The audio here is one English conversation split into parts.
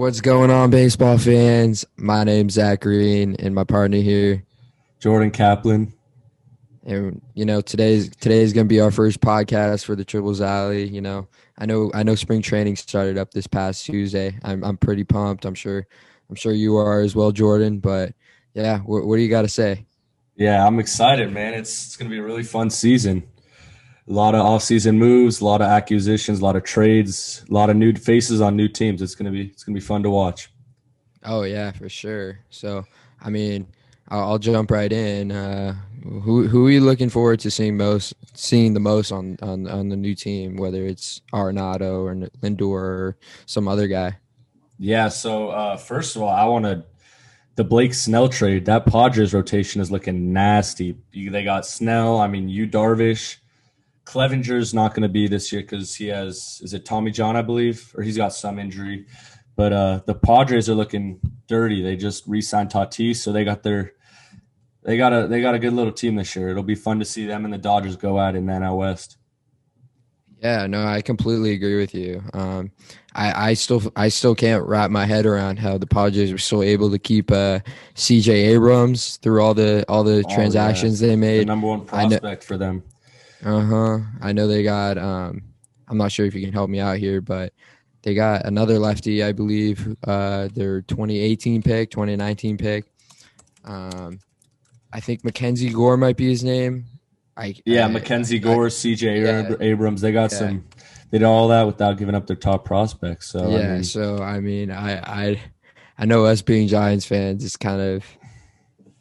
What's going on, baseball fans? My name's Zach Green, and my partner here, Jordan Kaplan. And you know, today's today's gonna be our first podcast for the Triples Alley. You know, I know I know spring training started up this past Tuesday. I'm I'm pretty pumped. I'm sure I'm sure you are as well, Jordan. But yeah, what, what do you got to say? Yeah, I'm excited, man. It's it's gonna be a really fun season. A lot of off-season moves, a lot of acquisitions, a lot of trades, a lot of new faces on new teams. It's gonna be it's gonna be fun to watch. Oh yeah, for sure. So I mean, I'll, I'll jump right in. Uh, who who are you looking forward to seeing most seeing the most on on on the new team? Whether it's Arenado or Lindor or some other guy. Yeah. So uh, first of all, I want to the Blake Snell trade. That Padres rotation is looking nasty. They got Snell. I mean, you Darvish. Clevinger's not going to be this year because he has is it Tommy John I believe or he's got some injury. But uh, the Padres are looking dirty. They just re-signed Tatis, so they got their they got a they got a good little team this year. It'll be fun to see them and the Dodgers go at in the NL West. Yeah, no, I completely agree with you. Um, I, I still I still can't wrap my head around how the Padres were still able to keep uh, C.J. Abrams through all the all the oh, transactions yeah. they made. The number one prospect for them. Uh huh. I know they got. Um, I'm not sure if you can help me out here, but they got another lefty, I believe. Uh, their 2018 pick, 2019 pick. Um, I think Mackenzie Gore might be his name. I, yeah, I, Mackenzie I, Gore, CJ yeah, Abrams. They got yeah. some. They did all that without giving up their top prospects. So yeah, I mean, so I mean, I I I know us being Giants fans, it's kind of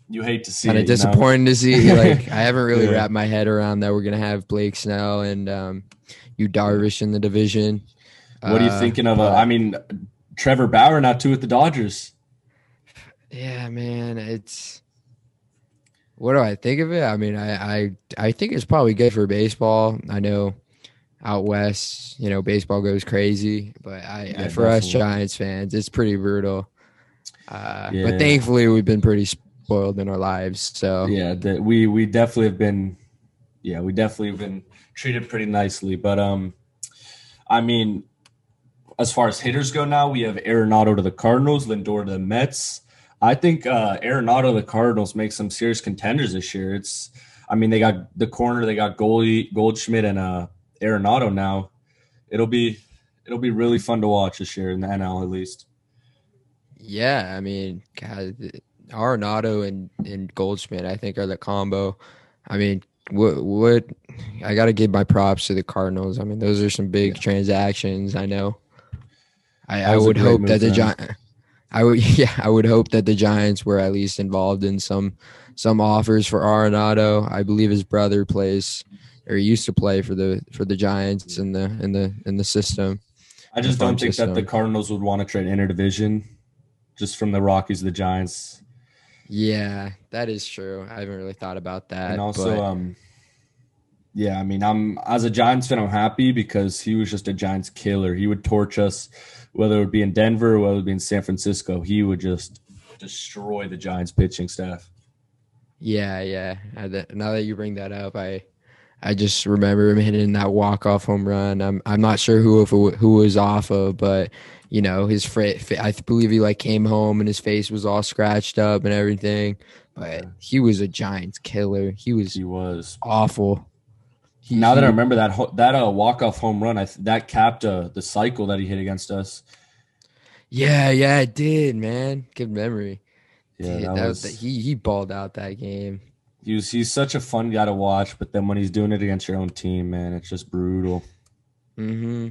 you hate to see kind of disappointing know? to see. Like I haven't really yeah. wrapped my head around that we're gonna have Blake Snell and um, Yu Darvish in the division. What are you uh, thinking of? Uh, I mean, Trevor Bauer now too with the Dodgers. Yeah, man, it's what do I think of it? I mean, I, I I think it's probably good for baseball. I know out west, you know, baseball goes crazy, but I, yeah, I for definitely. us Giants fans, it's pretty brutal. Uh, yeah. But thankfully, we've been pretty spoiled in our lives. So yeah, the, we we definitely have been, yeah, we definitely have been treated pretty nicely. But um, I mean, as far as hitters go now, we have Arenado to the Cardinals, Lindor to the Mets. I think uh, Arenado, the Cardinals, make some serious contenders this year. It's, I mean, they got the corner, they got Goldie, Goldschmidt, and uh, Arenado now. It'll be it'll be really fun to watch this year in the NL at least. Yeah, I mean, God, Arenado and and Goldschmidt, I think, are the combo. I mean, what what I got to give my props to the Cardinals. I mean, those are some big yeah. transactions. I know. I, I would hope that the Giants. I would yeah, I would hope that the Giants were at least involved in some some offers for Arenado. I believe his brother plays or used to play for the for the Giants in the in the in the system. I just don't think system. that the Cardinals would want to trade interdivision just from the Rockies the Giants. Yeah, that is true. I haven't really thought about that. And also, but... um, yeah, I mean, I'm as a Giants fan, I'm happy because he was just a Giants killer. He would torch us whether it would be in Denver or whether it would be in San Francisco, he would just destroy the Giants pitching staff. Yeah, yeah. Now that you bring that up, I I just remember him hitting that walk off home run. I'm I'm not sure who if who was off of, but you know his I believe he like came home and his face was all scratched up and everything. But he was a Giants killer. He was he was awful. He, now that I remember that that uh, walk off home run, I that capped uh, the cycle that he hit against us. Yeah, yeah, it did, man. Good memory. Yeah, Dude, that, that was, was, he he balled out that game. He was he's such a fun guy to watch, but then when he's doing it against your own team, man, it's just brutal. Hmm.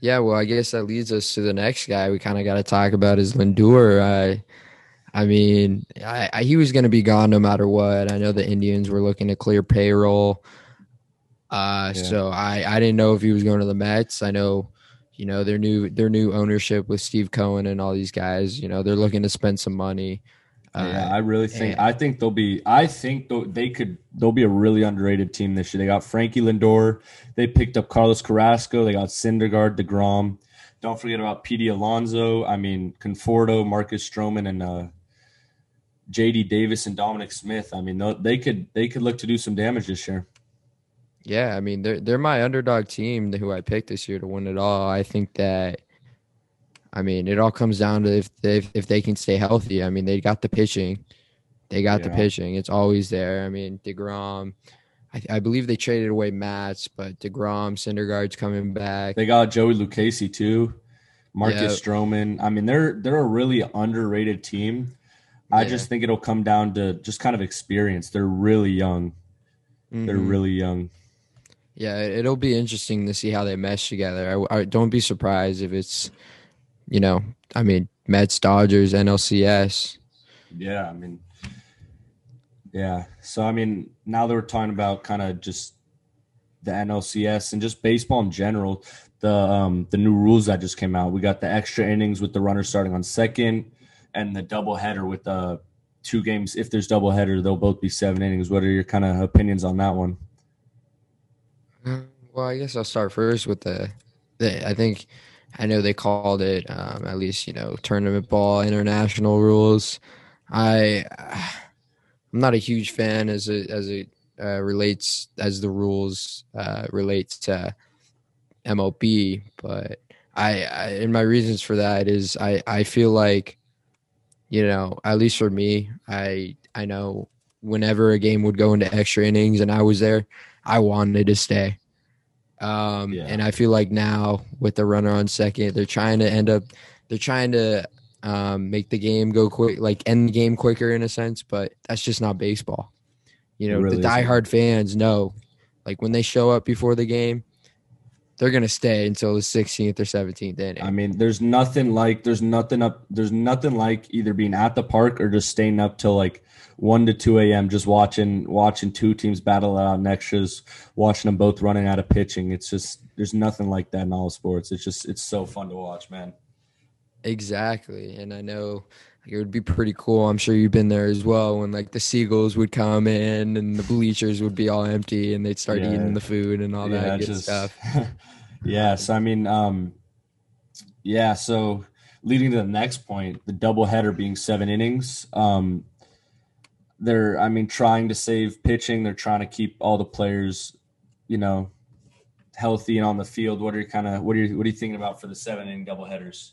Yeah, well, I guess that leads us to the next guy we kind of got to talk about is Lindor. I, I mean, I, I he was going to be gone no matter what. I know the Indians were looking to clear payroll. Uh, yeah. so I, I didn't know if he was going to the Mets. I know, you know, their new their new ownership with Steve Cohen and all these guys. You know, they're looking to spend some money. Yeah, uh, I really think and, I think they'll be. I think they could. They'll be a really underrated team this year. They got Frankie Lindor. They picked up Carlos Carrasco. They got Syndergaard, Degrom. Don't forget about Pete Alonso. I mean, Conforto, Marcus Stroman, and uh, J.D. Davis and Dominic Smith. I mean, they could they could look to do some damage this year. Yeah, I mean they're they're my underdog team who I picked this year to win it all. I think that I mean, it all comes down to if they if they can stay healthy. I mean, they got the pitching, they got the pitching. It's always there. I mean, Degrom. I, I believe they traded away Matz, but Degrom, Syndergaard's coming back. They got Joey Lucchesi too, Marcus Yeah. Stroman. I mean, they're they're a really underrated team. I Yeah. just think it'll come down to just kind of experience. They're really young. They're Mhm. really young. Yeah, it- it'll be interesting to see how they mesh together. I, I don't be surprised if it's, you know, I mean, Mets, Dodgers, NLCS. Yeah, I mean, yeah. So I mean, now that we're talking about kind of just the NLCS and just baseball in general, the um the new rules that just came out. We got the extra innings with the runner starting on second, and the double header with the two games. If there's double header, they'll both be seven innings. What are your kind of opinions on that one? Uh, Well, I guess I'll start first with the, the I think I know they called it um, at least you know tournament ball international rules. I I'm not a huge fan as it as it uh, relates as the rules uh, relates to MLB, but I, I and my reasons for that is I I feel like you know at least for me I I know whenever a game would go into extra innings and I was there I wanted to stay. Um, Yeah. And I feel like now with the runner on second, they're trying to end up, they're trying to um, make the game go quick, like end the game quicker in a sense, but that's just not baseball. You know, really the isn't. diehard fans know, like when they show up before the game, they're gonna stay until the 16th or 17th inning. I mean, there's nothing like there's nothing up there's nothing like either being at the park or just staying up till like one to two a.m. just watching watching two teams battle it out in extras, watching them both running out of pitching. It's just there's nothing like that in all sports. It's just it's so fun to watch, man. Exactly. And I know it would be pretty cool. I'm sure you've been there as well when like the seagulls would come in and the bleachers would be all empty and they'd start Yeah. eating the food and all that it's good stuff. yeah, so I mean, um, yeah, so leading to the next point, the doubleheader being seven innings. Um, they're, I mean, trying to save pitching. They're trying to keep all the players, you know, healthy and on the field. What are you kind of, what are you, what are you thinking about for the seven inning doubleheaders?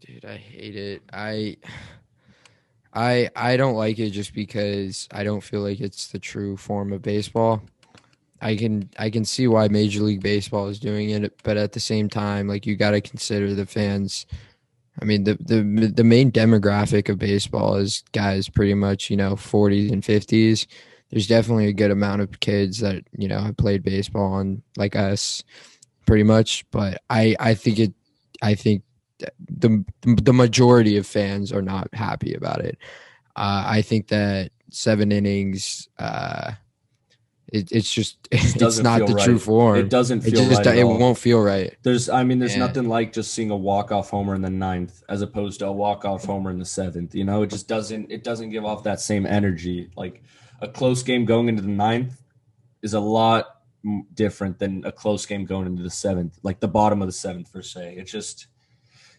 Dude, I hate it. I I I don't like it just because I don't feel like it's the true form of baseball. I can I can see why Major League Baseball is doing it, but at the same time, like you got to consider the fans. I mean, the the the main demographic of baseball is guys pretty much you know 40s and 50s. There's definitely a good amount of kids that you know have played baseball and like us, pretty much. But I I think it I think the the majority of fans are not happy about it. Uh, I think that seven innings, uh, it, it's just it's doesn't the right. true form. It doesn't It feel just right it won't feel right. There's, I mean, there's Yeah. nothing like just seeing a walk off homer in the ninth as opposed to a walk off homer in the seventh. You know, it just doesn't, it doesn't give off that same energy. Like a close game going into the ninth is a lot different than a close game going into the seventh, like the bottom of the seventh per se. It just,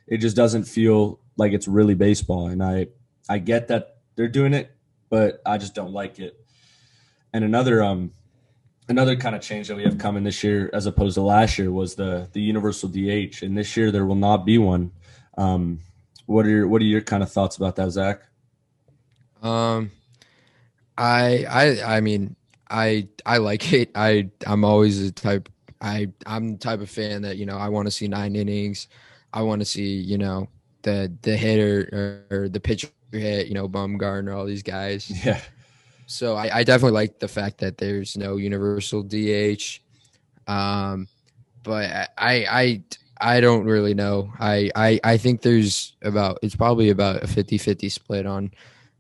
it just doesn't feel like it's really baseball. And I, I get that they're doing it, but I just don't like it. And another, um, another kind of change that we have coming this year as opposed to last year was the the universal DH and this year there will not be one um what are your what are your kind of thoughts about that Zach Um, I I I mean I I like it. I I'm always the type I I'm the type of fan that you know I want to see nine innings. I want to see you know the the hitter or, or the pitcher hit. You know Bumgarner, all these guys. yeah So I, I definitely like the fact that there's no universal DH. Um, but I, I I don't really know. I, I I think there's about it's probably about a 50-50 split on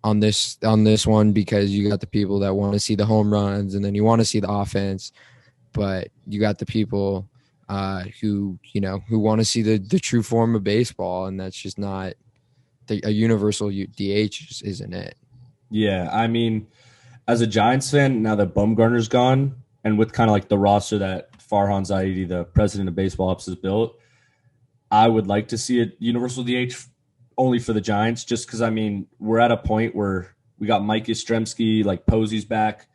on this on this one because you got the people that want to see the home runs and then you want to see the offense, but you got the people uh, who you know who want to see the the true form of baseball and that's just not the, a universal DH isn't it. yeah I mean as a Giants fan now that Bumgarner's gone and with kind of like the roster that Farhan Zaidi the president of baseball ops has built I would like to see a universal DH only for the Giants just because I mean we're at a point where we got Mike Yastrzemski like Posey's back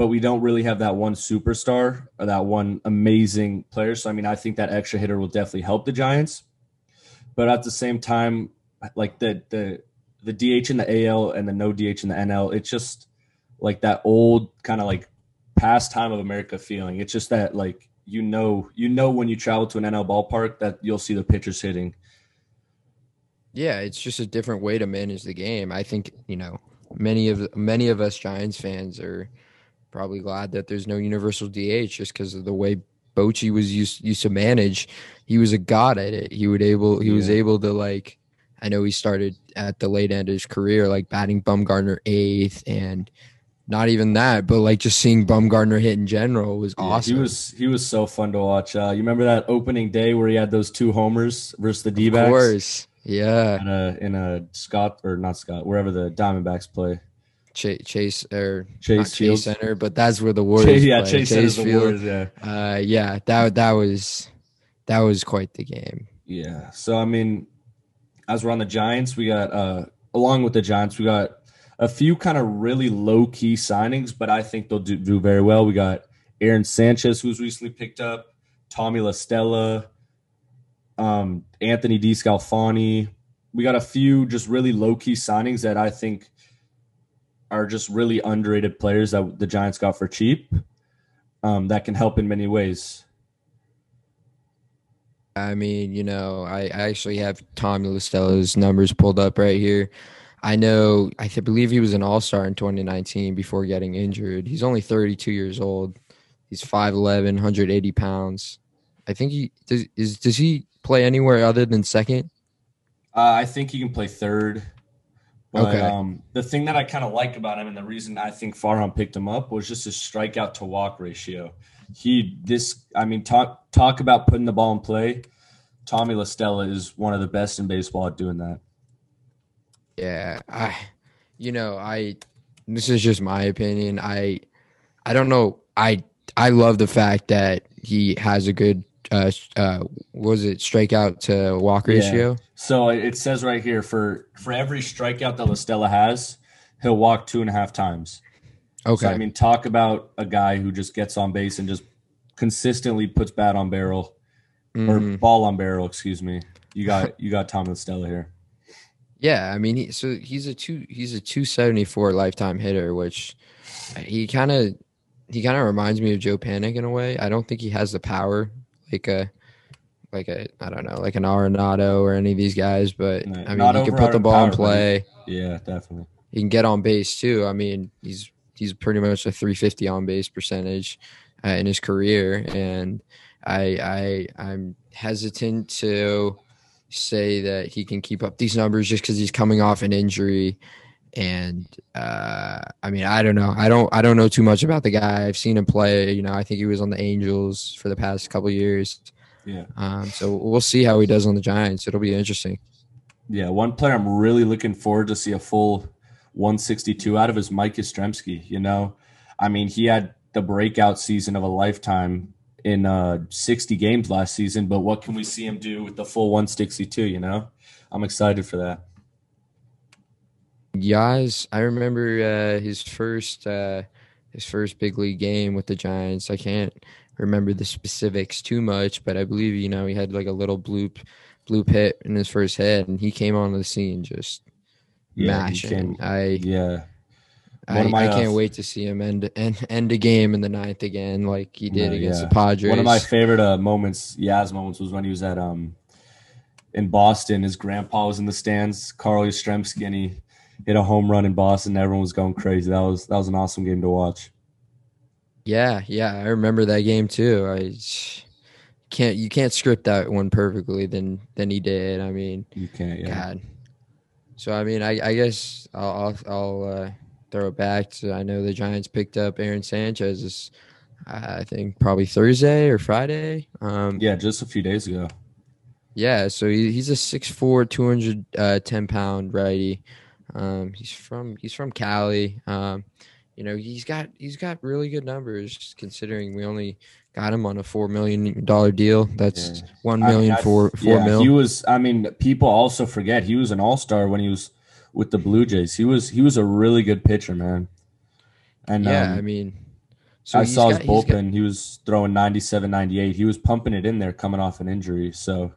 but we don't really have that one superstar or that one amazing player. So I mean, I think that extra hitter will definitely help the Giants. but at the same time, like the the the DH in the AL and the no DH in the NL, it's just like that old kind of like past time of America feeling. It's just that like you know you know when you travel to an NL ballpark that you'll see the pitchers hitting. Yeah, it's just a different way to manage the game. I think you know many of many of us Giants fans are probably glad that there's no universal DH just because of the way Bochy was used used to manage. He was a god at it. He would able he yeah. was able to like. I know he started at the late end of his career, like batting Bumgarner eighth, and not even that, but like just seeing Bumgarner hit in general was yeah, awesome. He was he was so fun to watch. Uh, you remember that opening day where he had those two homers versus the D-backs? Of course, yeah. In a in a Scott or not Scott, wherever the Diamondbacks play. Chase, Chase or Chase, Chase Center, but that's where the Warriors. yeah, play. Chase, Chase Field. Warriors, yeah, uh, yeah. That that was that was quite the game. Yeah. So I mean, as we're on the Giants, we got uh along with the Giants, we got a few kind of really low key signings, but I think they'll do, do very well. We got Aaron Sanchez, who's recently picked up, Tommy La Stella, um, Anthony DeSclafani. We got a few just really low key signings that I think are just really underrated players that the Giants got for cheap um, that can help in many ways. I mean, you know, I, actually have Tommy La Stella's numbers pulled up right here. I know, I th- believe he was an all star in 2019 before getting injured. He's only 32 years old. He's 5'11, 180 pounds. I think he does. Is does he play anywhere other than second? Uh, I think he can play third. But okay. um, the thing that I kind of like about him, and the reason I think Farhan picked him up, was just his strikeout to walk ratio. He this, I mean, talk talk about putting the ball in play. Tommy La Stella is one of the best in baseball at doing that. Yeah, I, you know, I. This is just my opinion. I, I don't know. I I love the fact that he has a good uh, uh, was it strikeout to walk ratio? Yeah. So it says right here for for every strikeout that La Stella has, he'll walk two and a half times. Okay. So, I mean, talk about a guy who just gets on base and just consistently puts bat on barrel mm. or ball on barrel. Excuse me. You got you got Tom La Stella here. Yeah, I mean, he, so he's a two he's a two seventy four lifetime hitter, which he kind of he kind of reminds me of Joe Panik in a way. I don't think he has the power like a like a I don't know like an Arenado or any of these guys, but no, I mean he can put the ball in play. Yeah, definitely. He can get on base too. I mean he's he's pretty much a 350 on base percentage uh, in his career, and I I I'm hesitant to say that he can keep up these numbers just because he's coming off an injury and uh, I mean, I don't know. I don't. I don't know too much about the guy. I've seen him play. You know, I think he was on the Angels for the past couple years. Yeah. Um, so we'll see how he does on the Giants. It'll be interesting. Yeah, one player I'm really looking forward to see a full 162 out of is Mike Yastrzemski. You know, I mean, he had the breakout season of a lifetime in uh, 60 games last season, but what can we see him do with the full 162? You know, I'm excited for that. Yaz, I remember uh, his first uh, his first big league game with the Giants. I can't remember the specifics too much, but I believe you know he had like a little bloop bloop hit in his first hit, and he came onto the scene just yeah, mashing. I yeah. I, my, I, can't uh, wait to see him end, end end a game in the ninth again, like he did against yeah. the Padres. One of my favorite uh, moments, Yaz moments, was when he was at um in Boston. His grandpa was in the stands, Carl Yastrzemski, and he hit a home run in Boston. Everyone was going crazy. That was that was an awesome game to watch. Yeah, yeah, I remember that game too. I can't you can't script that one perfectly than than he did. I mean, you can't. Yeah. God. So I mean, I, I guess I'll I'll, I'll uh, throw it back to. I know the Giants picked up Aaron Sanchez. This, I think probably Thursday or Friday. Um, yeah, just a few days ago. Yeah, so he, he's a 6'4", 210 uh, pound righty. Um, he's from he's from Cali. Um, you know, he's got he's got really good numbers considering we only got him on a four million dollar deal. That's yeah. one million I mean, for four yeah, mil. He was. I mean, people also forget he was an all star when he was with the Blue Jays. He was he was a really good pitcher, man. And yeah, um, I mean, so I saw got, his bullpen. Got, he was throwing 97, 98. He was pumping it in there coming off an injury. So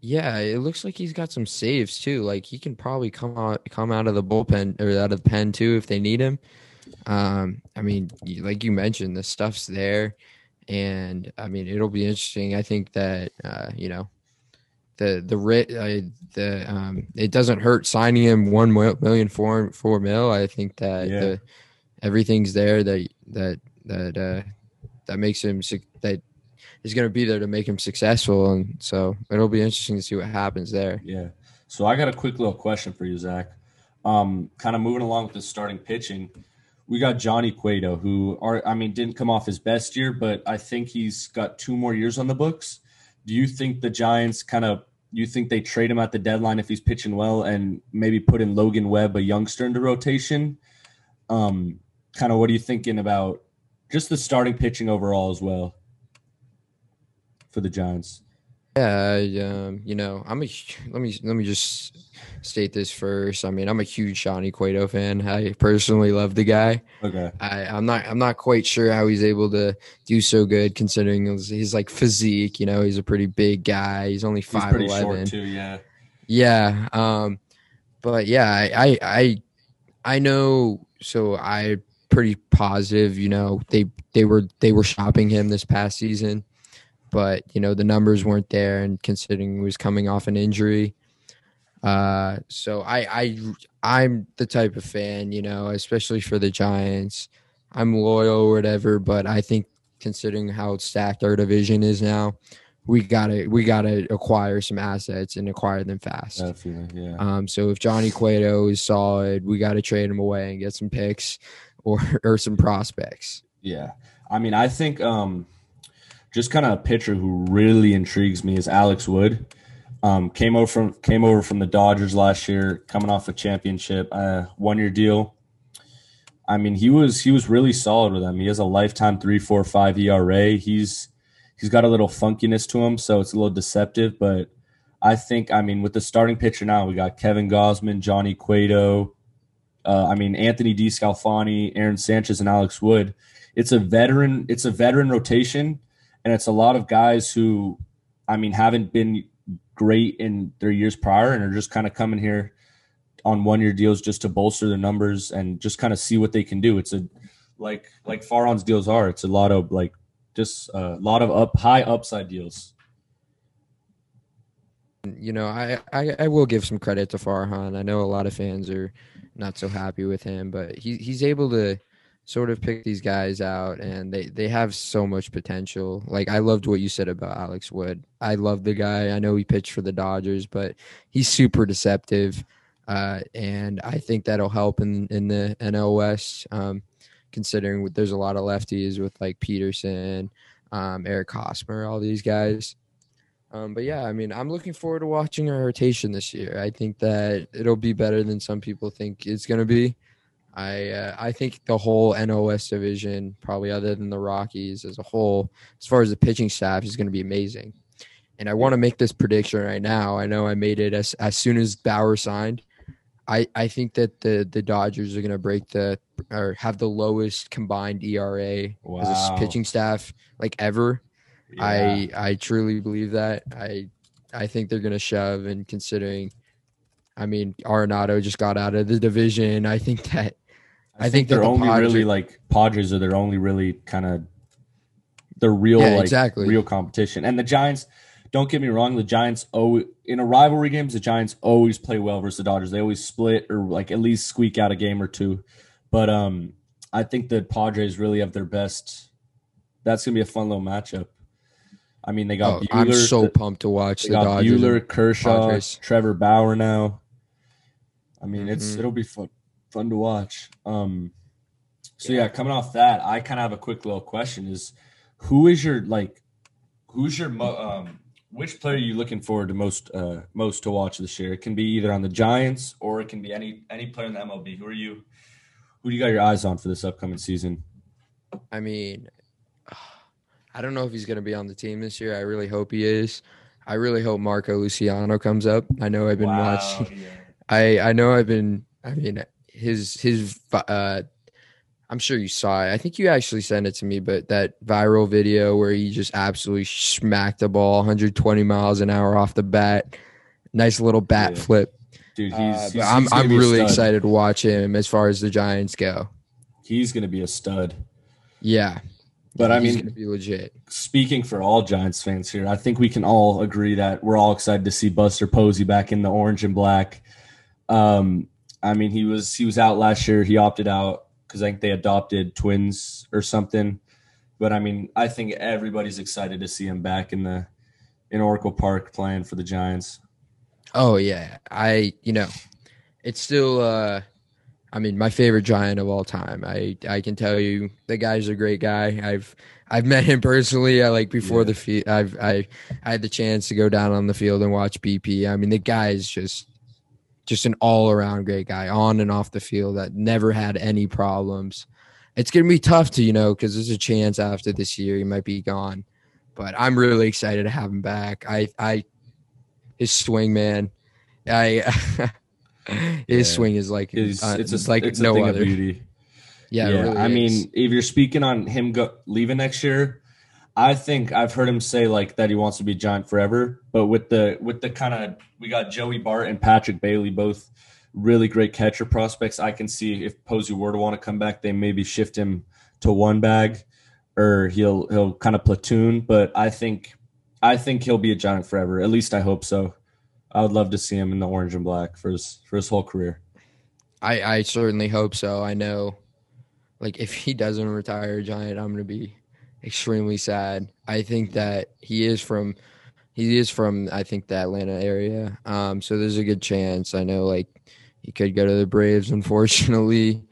Yeah, it looks like he's got some saves too. Like he can probably come out come out of the bullpen or out of the pen too if they need him. Um, I mean, like you mentioned, the stuff's there, and I mean it'll be interesting. I think that uh, you know the the rate uh, the um, it doesn't hurt signing him one million four four mil. I think that yeah. the, everything's there that that that uh, that makes him that is going to be there to make him successful, and so it'll be interesting to see what happens there. Yeah. So I got a quick little question for you, Zach. Um, kind of moving along with the starting pitching, we got Johnny Cueto, who are I mean didn't come off his best year, but I think he's got two more years on the books. Do you think the Giants kind of you think they trade him at the deadline if he's pitching well and maybe put in Logan Webb, a youngster, into rotation? Um, kind of what are you thinking about just the starting pitching overall as well for the Giants? Yeah, um, you know, I'm a let me let me just state this first. I mean, I'm a huge Johnny Cueto fan. I personally love the guy. Okay. I, I'm not I'm not quite sure how he's able to do so good considering his, his like physique. You know, he's a pretty big guy. He's only five eleven. Too, yeah. Yeah. Um, but yeah, I, I I I know. So I pretty positive. You know, they they were they were shopping him this past season but you know the numbers weren't there, and considering he was coming off an injury, uh, so I I I'm the type of fan, you know, especially for the Giants. I'm loyal or whatever, but I think considering how stacked our division is now, we gotta we gotta acquire some assets and acquire them fast. Definitely, yeah. Um, so if Johnny Cueto is solid, we got to trade him away and get some picks or or some prospects. Yeah, I mean, I think um, just kind of a pitcher who really intrigues me is Alex Wood. Um, came over from came over from the Dodgers last year, coming off a championship, uh, one year deal. I mean, he was he was really solid with them. He has a lifetime three, four, five ERA. He's he's got a little funkiness to him, so it's a little deceptive. But I think, I mean, with the starting pitcher now, we got Kevin Gausman, Johnny Cueto. Uh, I mean, Anthony DeSclafani, Aaron Sanchez, and Alex Wood. It's a veteran. It's a veteran rotation and it's a lot of guys who, I mean, haven't been great in their years prior and are just kind of coming here on one year deals just to bolster their numbers and just kind of see what they can do. It's a like like Farhan's deals are. It's a lot of like just a lot of up high upside deals. You know, I, I I will give some credit to Farhan. I know a lot of fans are not so happy with him, but he he's able to sort of pick these guys out and they they have so much potential like i loved what you said about alex wood i love the guy i know he pitched for the dodgers but he's super deceptive uh, and i think that'll help in in the nl west um, considering there's a lot of lefties with like peterson um, eric hosmer all these guys um, but yeah, I mean, I'm looking forward to watching our rotation this year. I think that it'll be better than some people think it's going to be. I uh, I think the whole NL West division, probably other than the Rockies as a whole, as far as the pitching staff, is going to be amazing. And I want to make this prediction right now. I know I made it as as soon as Bauer signed. I, I think that the the Dodgers are going to break the or have the lowest combined ERA wow. as a pitching staff like ever. Yeah. I I truly believe that. I I think they're going to shove and considering I mean, Arenado just got out of the division. I think that I, think, think they're the only Padres, really like Padres are their only really kind of the real yeah, like exactly. real competition. And the Giants, don't get me wrong, the Giants oh in a rivalry games, the Giants always play well versus the Dodgers. They always split or like at least squeak out a game or two. But um I think the Padres really have their best. That's gonna be a fun little matchup. I mean, they got. Oh, Buehler, I'm so pumped to watch. They the got Dodgers Buehler, Kershaw, Padres. Trevor Bauer now. I mean, mm-hmm. it's it'll be fun fun to watch. Um, so yeah. yeah, coming off that, I kind of have a quick little question: Is who is your like, who's your um, which player are you looking forward to most uh, most to watch this year? It can be either on the Giants or it can be any any player in the MLB. Who are you? Who do you got your eyes on for this upcoming season? I mean, I don't know if he's going to be on the team this year. I really hope he is. I really hope Marco Luciano comes up. I know I've been wow, watching. Yeah. I I know I've been. I mean, his his uh I'm sure you saw it. I think you actually sent it to me, but that viral video where he just absolutely smacked the ball 120 miles an hour off the bat. Nice little bat Yeah. flip. Dude, he's, Uh, he's but I'm he's I'm really excited to watch him as far as the Giants go. He's going to be a stud. Yeah. But I mean- gonna be legit. Speaking for all Giants fans here, I think we can all agree that we're all excited to see Buster Posey back in the orange and black. Um, I mean, he was he was out last year. He opted out because I think they adopted twins or something. But I mean, I think everybody's excited to see him back in the in Oracle Park playing for the Giants. Oh yeah, I you know, it's still uh, I mean my favorite giant of all time. I I can tell you the guy's a great guy. I've I've met him personally. I like before Yeah. the field. I've I I had the chance to go down on the field and watch BP. I mean the guy is just just an all around great guy on and off the field that never had any problems. It's gonna be tough to you know because there's a chance after this year he might be gone, but I'm really excited to have him back. I I his swing man, I his Yeah. swing is like It's, uh, it's, a, like it's a no other. beauty. Yeah, it really I is. mean, if you're speaking on him go, leaving next year, I think I've heard him say like that he wants to be giant forever. But with the with the kind of we got Joey Bart and Patrick Bailey, both really great catcher prospects. I can see if Posey were to want to come back, they maybe shift him to one bag, or he'll he'll kind of platoon. But I think I think he'll be a giant forever. At least I hope so. I would love to see him in the orange and black for his for his whole career. I I certainly hope so. I know, like if he doesn't retire a giant, I'm gonna be extremely sad. I think that he is from he is from I think the Atlanta area. Um, so there's a good chance. I know like he could go to the Braves, unfortunately.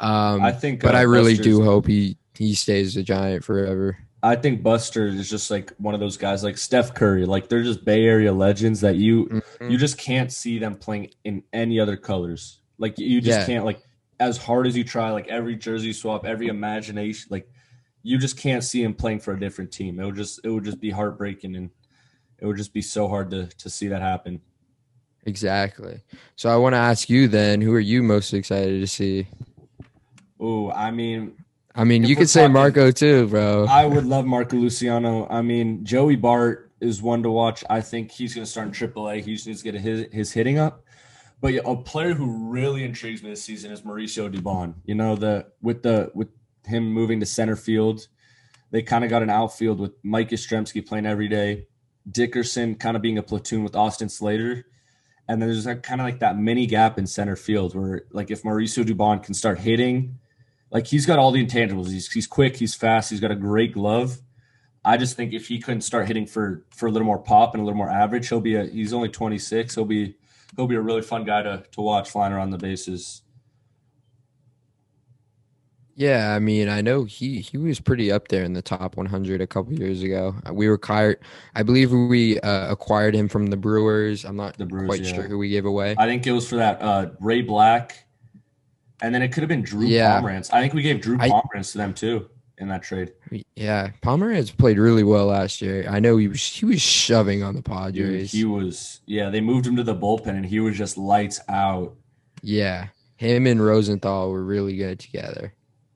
Um, I think, but uh, I really Buster's- do hope he he stays a giant forever. I think Buster is just like one of those guys like Steph Curry. Like they're just Bay Area legends that you Mhm. you just can't see them playing in any other colors. Like you just Yeah. can't like as hard as you try, like every jersey swap, every imagination, like you just can't see him playing for a different team. It would just it would just be heartbreaking and it would just be so hard to to see that happen. Exactly. So I want to ask you then, who are you most excited to see? Oh, I mean, I mean, you could say talking- Marco too, bro. I would love Marco Luciano. I mean, Joey Bart is one to watch. I think he's going to start in AAA. He just needs to get his his hitting up. But yeah, a player who really intrigues me this season is Mauricio Dubon. You know, the with the with him moving to center field, they kind of got an outfield with Mike Yastrzemski playing every day, Dickerson kind of being a platoon with Austin Slater. And then there's like, kind of like that mini gap in center field where, like, if Mauricio Dubon can start hitting, like he's got all the intangibles. He's he's quick, he's fast, he's got a great glove. I just think if he couldn't start hitting for for a little more pop and a little more average, he'll be a he's only 26. He'll be he'll be a really fun guy to to watch flying around the bases. Yeah, I mean, I know he he was pretty up there in the top 100 a couple years ago. Uh, We acquired, I believe we uh, acquired him from the Brewers. I'm not The Brewers, quite yeah. sure who we gave away. I think it was for that uh, Ray Black, and then it could have been Drew Yeah. Pomeranz. I think we gave Drew I- to them too in that trade. Yeah, Pomeranz played really well last year. I know he was he was shoving on the Dude, Padres. he was yeah. They moved him to the bullpen, and he was just lights out. yeah, him and Rosenthal were really good together.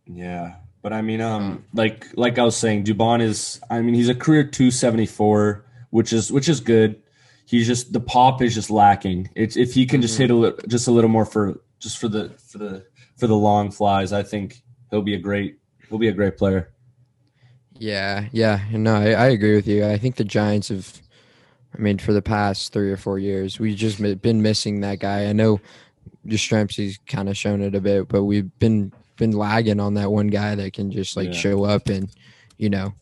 Yeah. But I mean, um, like like I was saying, Dubon is. I mean, he's a career two seventy four, which is which is good. He's just the pop is just lacking. It's if he can just Mhm. hit a little, just a little more for just for the for the for the long flies. I think he'll be a great he'll be a great player. Yeah, yeah, no, I, I agree with you. I think the Giants have, I mean, for the past three or four years, we've just been missing that guy. I know Yastrzemski's kind of shown it a bit, but we've been been lagging on that one guy that can just like Yeah. show up and, you know,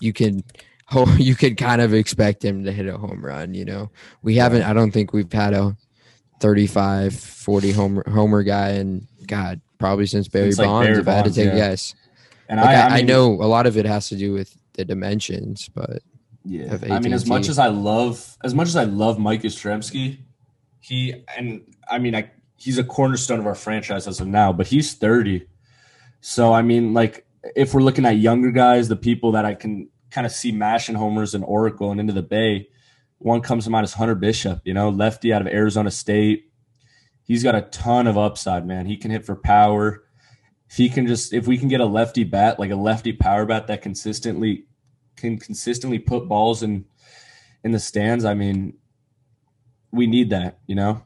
you can. Oh, you could kind of expect him to hit a home run. You know, we haven't. I don't think we've had a 35, 40 homer homer guy, and God, probably since Barry Since, like, Bonds. Barry if I had to take yeah. guess, And like, I, I, I, know a lot of it has to do with the dimensions, but Yeah, I mean, as much as I love, as much as I love Mike Yastrzemski, he and I mean, I he's a cornerstone of our franchise as of now. But he's thirty, so I mean, like if we're looking at younger guys, the people that I can kind of see mashing homers in Oracle and into the Bay, one comes to mind is Hunter Bishop. You know, lefty out of Arizona State. He's got a ton of upside, man. He can hit for power. if he can just if we can get a lefty bat like a lefty power bat that consistently can consistently put balls in in the stands, I mean, we need that, you know.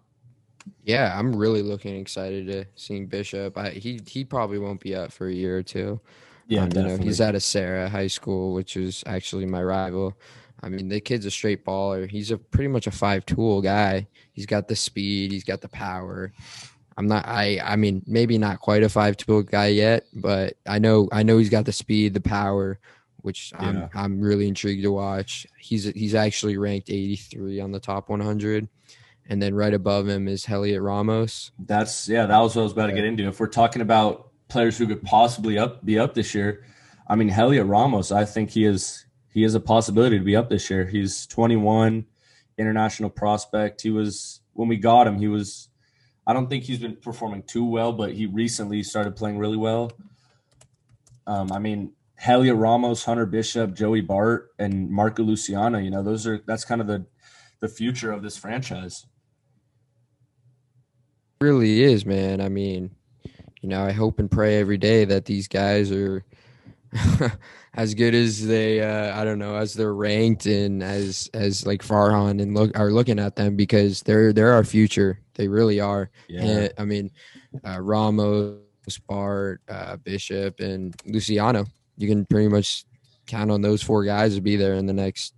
Yeah, I'm really looking excited to seeing Bishop. I, he he probably won't be up for a year or two. Yeah, Um, you know, he's out of Serra High School, which is actually my rival. I mean, the kid's a straight baller. He's a pretty much a five tool guy. He's got the speed, he's got the power. I'm not I I mean, maybe not quite a five tool guy yet, but I know I know he's got the speed, the power, which Yeah. I'm I'm really intrigued to watch. He's he's actually ranked 83 on the top 100. And then right above him is Heliot Ramos. That's yeah, that was what I was about to get into. If we're talking about players who could possibly up be up this year, I mean Heliot Ramos, I think he is he is a possibility to be up this year. He's 21, international prospect. He was when we got him, he was I don't think he's been performing too well, but he recently started playing really well. Um, I mean, Heliot Ramos, Hunter Bishop, Joey Bart, and Marco Luciano, you know, those are that's kind of the the future of this franchise. Really is, man. I mean, you know, I hope and pray every day that these guys are as good as they uh I don't know, as they're ranked and as as like Farhan and look are looking at them because they're they're our future. They really are. Yeah. And, I mean, uh, Ramos, Bart, uh, Bishop, and Luciano. You can pretty much count on those four guys to be there in the next.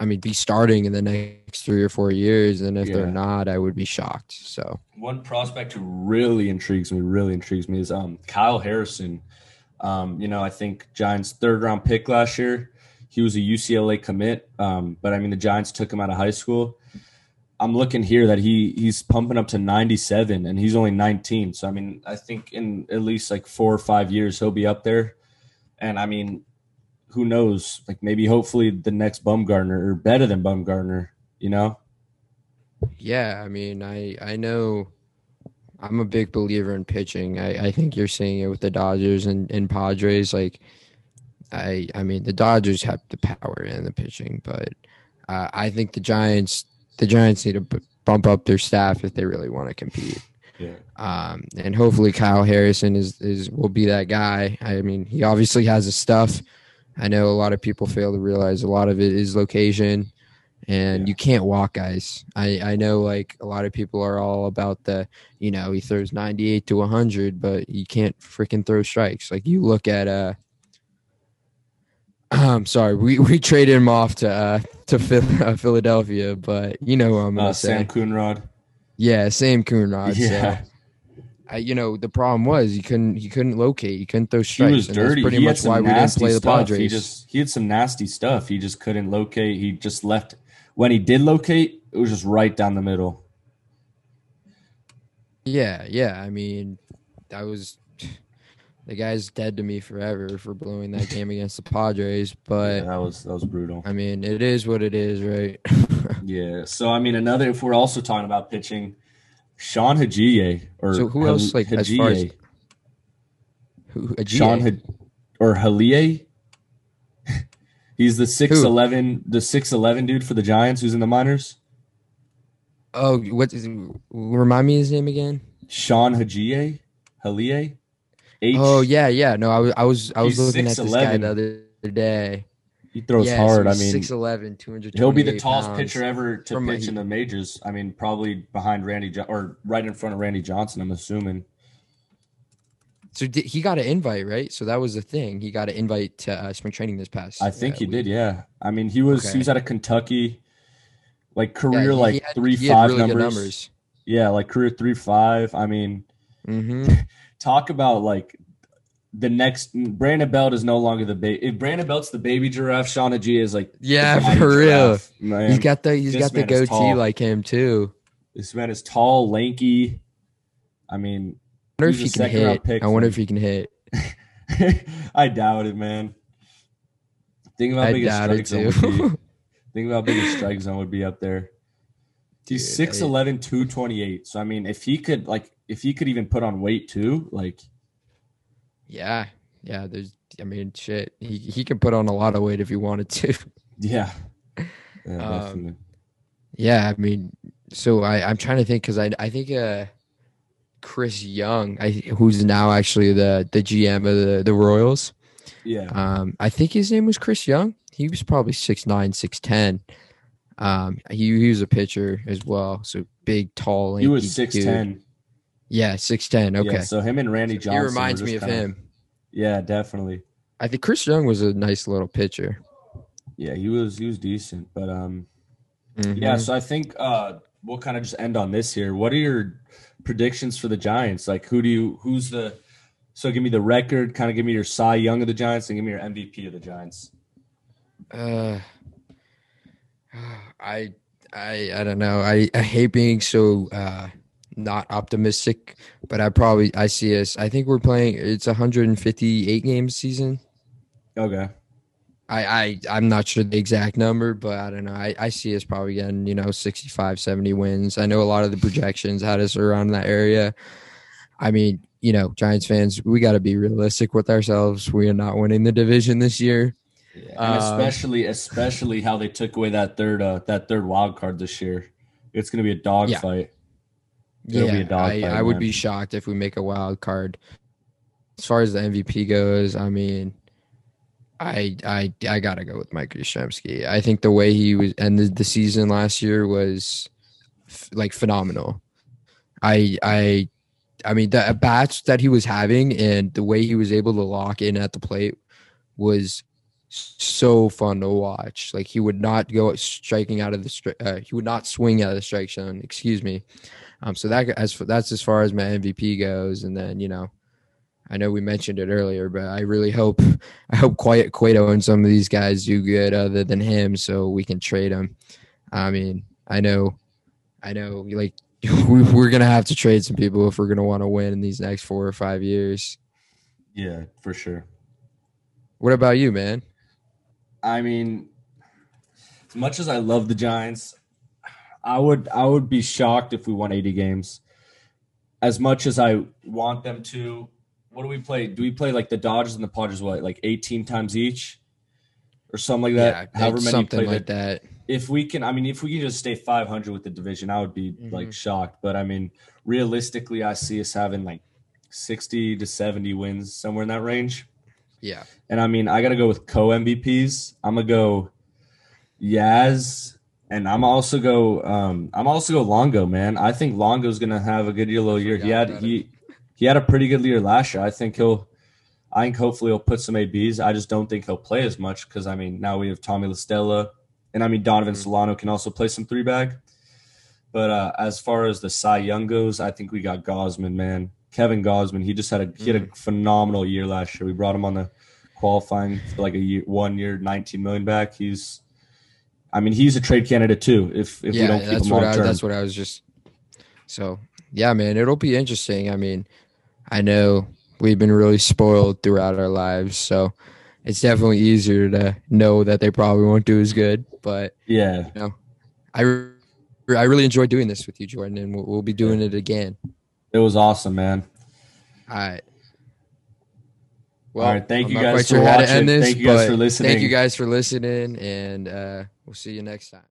I mean, be starting in the next three or four years, and if Yeah. they're not, I would be shocked. So. One prospect who really intrigues me, really intrigues me, is um, Kyle Harrison. Um, you know, I think Giants' third round pick last year. He was a UCLA commit, um, but I mean, the Giants took him out of high school. I'm looking here that he he's pumping up to 97, and he's only 19. So I mean, I think in at least like four or five years he'll be up there. And I mean, who knows? Like maybe, hopefully, the next Bumgarner or better than Bumgarner. You know? Yeah, I mean, I I know I'm a big believer in pitching. I, I think you're seeing it with the Dodgers and, and Padres. Like, I I mean, the Dodgers have the power and the pitching, but uh, I think the Giants the Giants need to b- bump up their staff if they really want to compete. Yeah. Um, and hopefully Kyle Harrison is is will be that guy. I mean, he obviously has the stuff. I know a lot of people fail to realize a lot of it is location, and Yeah. you can't walk guys. I I know like a lot of people are all about the you know he throws ninety eight to hundred, but you can't freaking throw strikes. Like you look at uh. I'm sorry, we, we traded him off to uh, to uh, Philadelphia, but you know what I'm gonna Uh, say. Sam Coonrod. Yeah, same Coonrod. Yeah. So, I, you know, the problem was he couldn't he couldn't locate. He couldn't throw strikes. He was and that's dirty. pretty he much why we didn't play the. Padres. He just he had some nasty stuff. He just couldn't locate. He just left. When he did locate, it was just right down the middle. yeah, yeah. I mean, that was the guy's dead to me forever for blowing that game against the Padres. But Yeah, that was that was brutal. I mean, it is what it is, right? Yeah. So I mean, another. If we're also talking about pitching, Sean Hjelle or So who else, like, as far as- Who- Sean? Had, or Halie? He's the six eleven, the six eleven dude for the Giants, who's in the minors. Oh, what is? Remind me his name again. Sean Hjelle, Halie. H. Oh yeah, yeah. No, I was I was I was looking at this guy the other day. He throws yeah, hard. So I mean, 6'11", 228 He'll be the tallest pitcher ever to a- pitch in the majors. I mean, probably behind Randy jo- or right in front of Randy Johnson. I'm assuming. So did, he got an invite, right? So that was the thing. He got an invite to uh, spring training this past. I think uh, he week. did. Yeah. I mean, he was he was out of Kentucky, like Yeah, career he- like he had- three five really numbers. numbers. Yeah, like career three five. I mean, hmm talk about like the next Brandon Belt is no longer the baby. If Brandon Belt's the baby giraffe, Shauna G is like Yeah, for real. Man, He's got the he's this got the goatee like him too. this man is tall, lanky. I mean, I wonder if he can hit. pick I wonder if he can hit. I doubt it, man. Think about I big a doubt strike zone would be. Think about how big a strike zone would be up there. He's Dude, I- 6'11", 228. So I mean, if he could like, if he could even put on weight too, like, yeah, yeah. There's. I mean, shit. He he can put on a lot of weight if he wanted to. yeah, yeah, Um, definitely. Yeah, I mean, so I I'm trying to think because I I think uh Chris Young, I, who's now actually the the GM of the the Royals. Yeah. Um, I think his name was Chris Young. He was probably six nine, six ten. Um, he, he was a pitcher as well, so big, tall. he was six ten. Yeah, six ten. Okay, Yeah, so him and Randy Johnson. he reminds me of kinda- him. Yeah, definitely. I think Chris Young was a nice little pitcher. Yeah, he was he was decent, but um, Mhm. yeah. So I think uh, we'll kind of just end on this here. What are your predictions for the Giants? Like, who do you? Who's the? So give me the record. Kind of give me your Cy Young of the Giants, and give me your MVP of the Giants. Uh, I I I don't know. I, I hate being so uh not optimistic, but I probably I see us. I think we're playing. It's a 158 game season. Okay. I, I I'm not sure the exact number, but I don't know. I, I see us probably getting, you know, 65, 70 wins. I know a lot of the projections had us around that area. I mean, you know, Giants fans, we got to be realistic with ourselves. We are not winning the division this year. Yeah, Um, and especially especially how they took away that third uh, that third wild card this year. It's going to be a dogfight. Yeah, It'll a I, I would be shocked if we make a wild card. As far as the MVP goes, I mean, I I I gotta go with Mike Yastrzemski. I think the way he was ended the season last year was f- like phenomenal. I I I mean the at bats that he was having and the way he was able to lock in at the plate was so fun to watch. Like he would not go striking out of the stri- uh, he would not swing out of the strike zone. Excuse me. Um, so that as that's as far as my MVP goes, and then you know, I know we mentioned it earlier, but I really hope I hope Quiet Cueto and some of these guys do good other than him, so we can trade him. I mean, I know, I know, like we, we're gonna have to trade some people if we're gonna want to win in these next four or five years. Yeah, for sure. What about you, man? I mean, as much as I love the Giants, I would I would be shocked if we won 80 games. As much as I want them to, what do we play? Do we play like the Dodgers and the Padres? What like 18 times each, or something like that? yeah, However many something play like that. that. If we can, I mean, if we can just stay 500 with the division, I would be Mhm. like shocked. But I mean, realistically, I see us having like 60 to 70 wins somewhere in that range. Yeah, And I mean, I got to go with co MVPs. I'm gonna go Yaz, and I'm also go. Um, I'm also go Longo, man. I think Longo's gonna have a good year, little year. He had he he had a pretty good year last year. I think he'll. I think hopefully he'll put some ABs. I just don't think he'll play as much because I mean now we have Tommy La Stella, and I mean Donovan Mhm. Solano can also play some three bag. But uh, as far as the Cy Young goes, I think we got Gausman, man. Kevin Gausman, he just had a he had a mm-hmm. phenomenal year last year. We brought him on the qualifying for like a year, one year, nineteen million back. He's, I mean, he's a trade candidate too. If if we don't keep that's him I, term, that's what I was just. So yeah, man, it'll be interesting. I mean, I know we've been really spoiled throughout our lives, so it's definitely easier to know that they probably won't do as good. But yeah, I, re- I really enjoyed doing this with you, Jordan, and we'll, we'll be doing it again. It was awesome, man. All right. Well, All right, thank I'm you guys for sure how to watching. end this, Thank you guys for listening. Thank you guys for listening, and uh, we'll see you next time.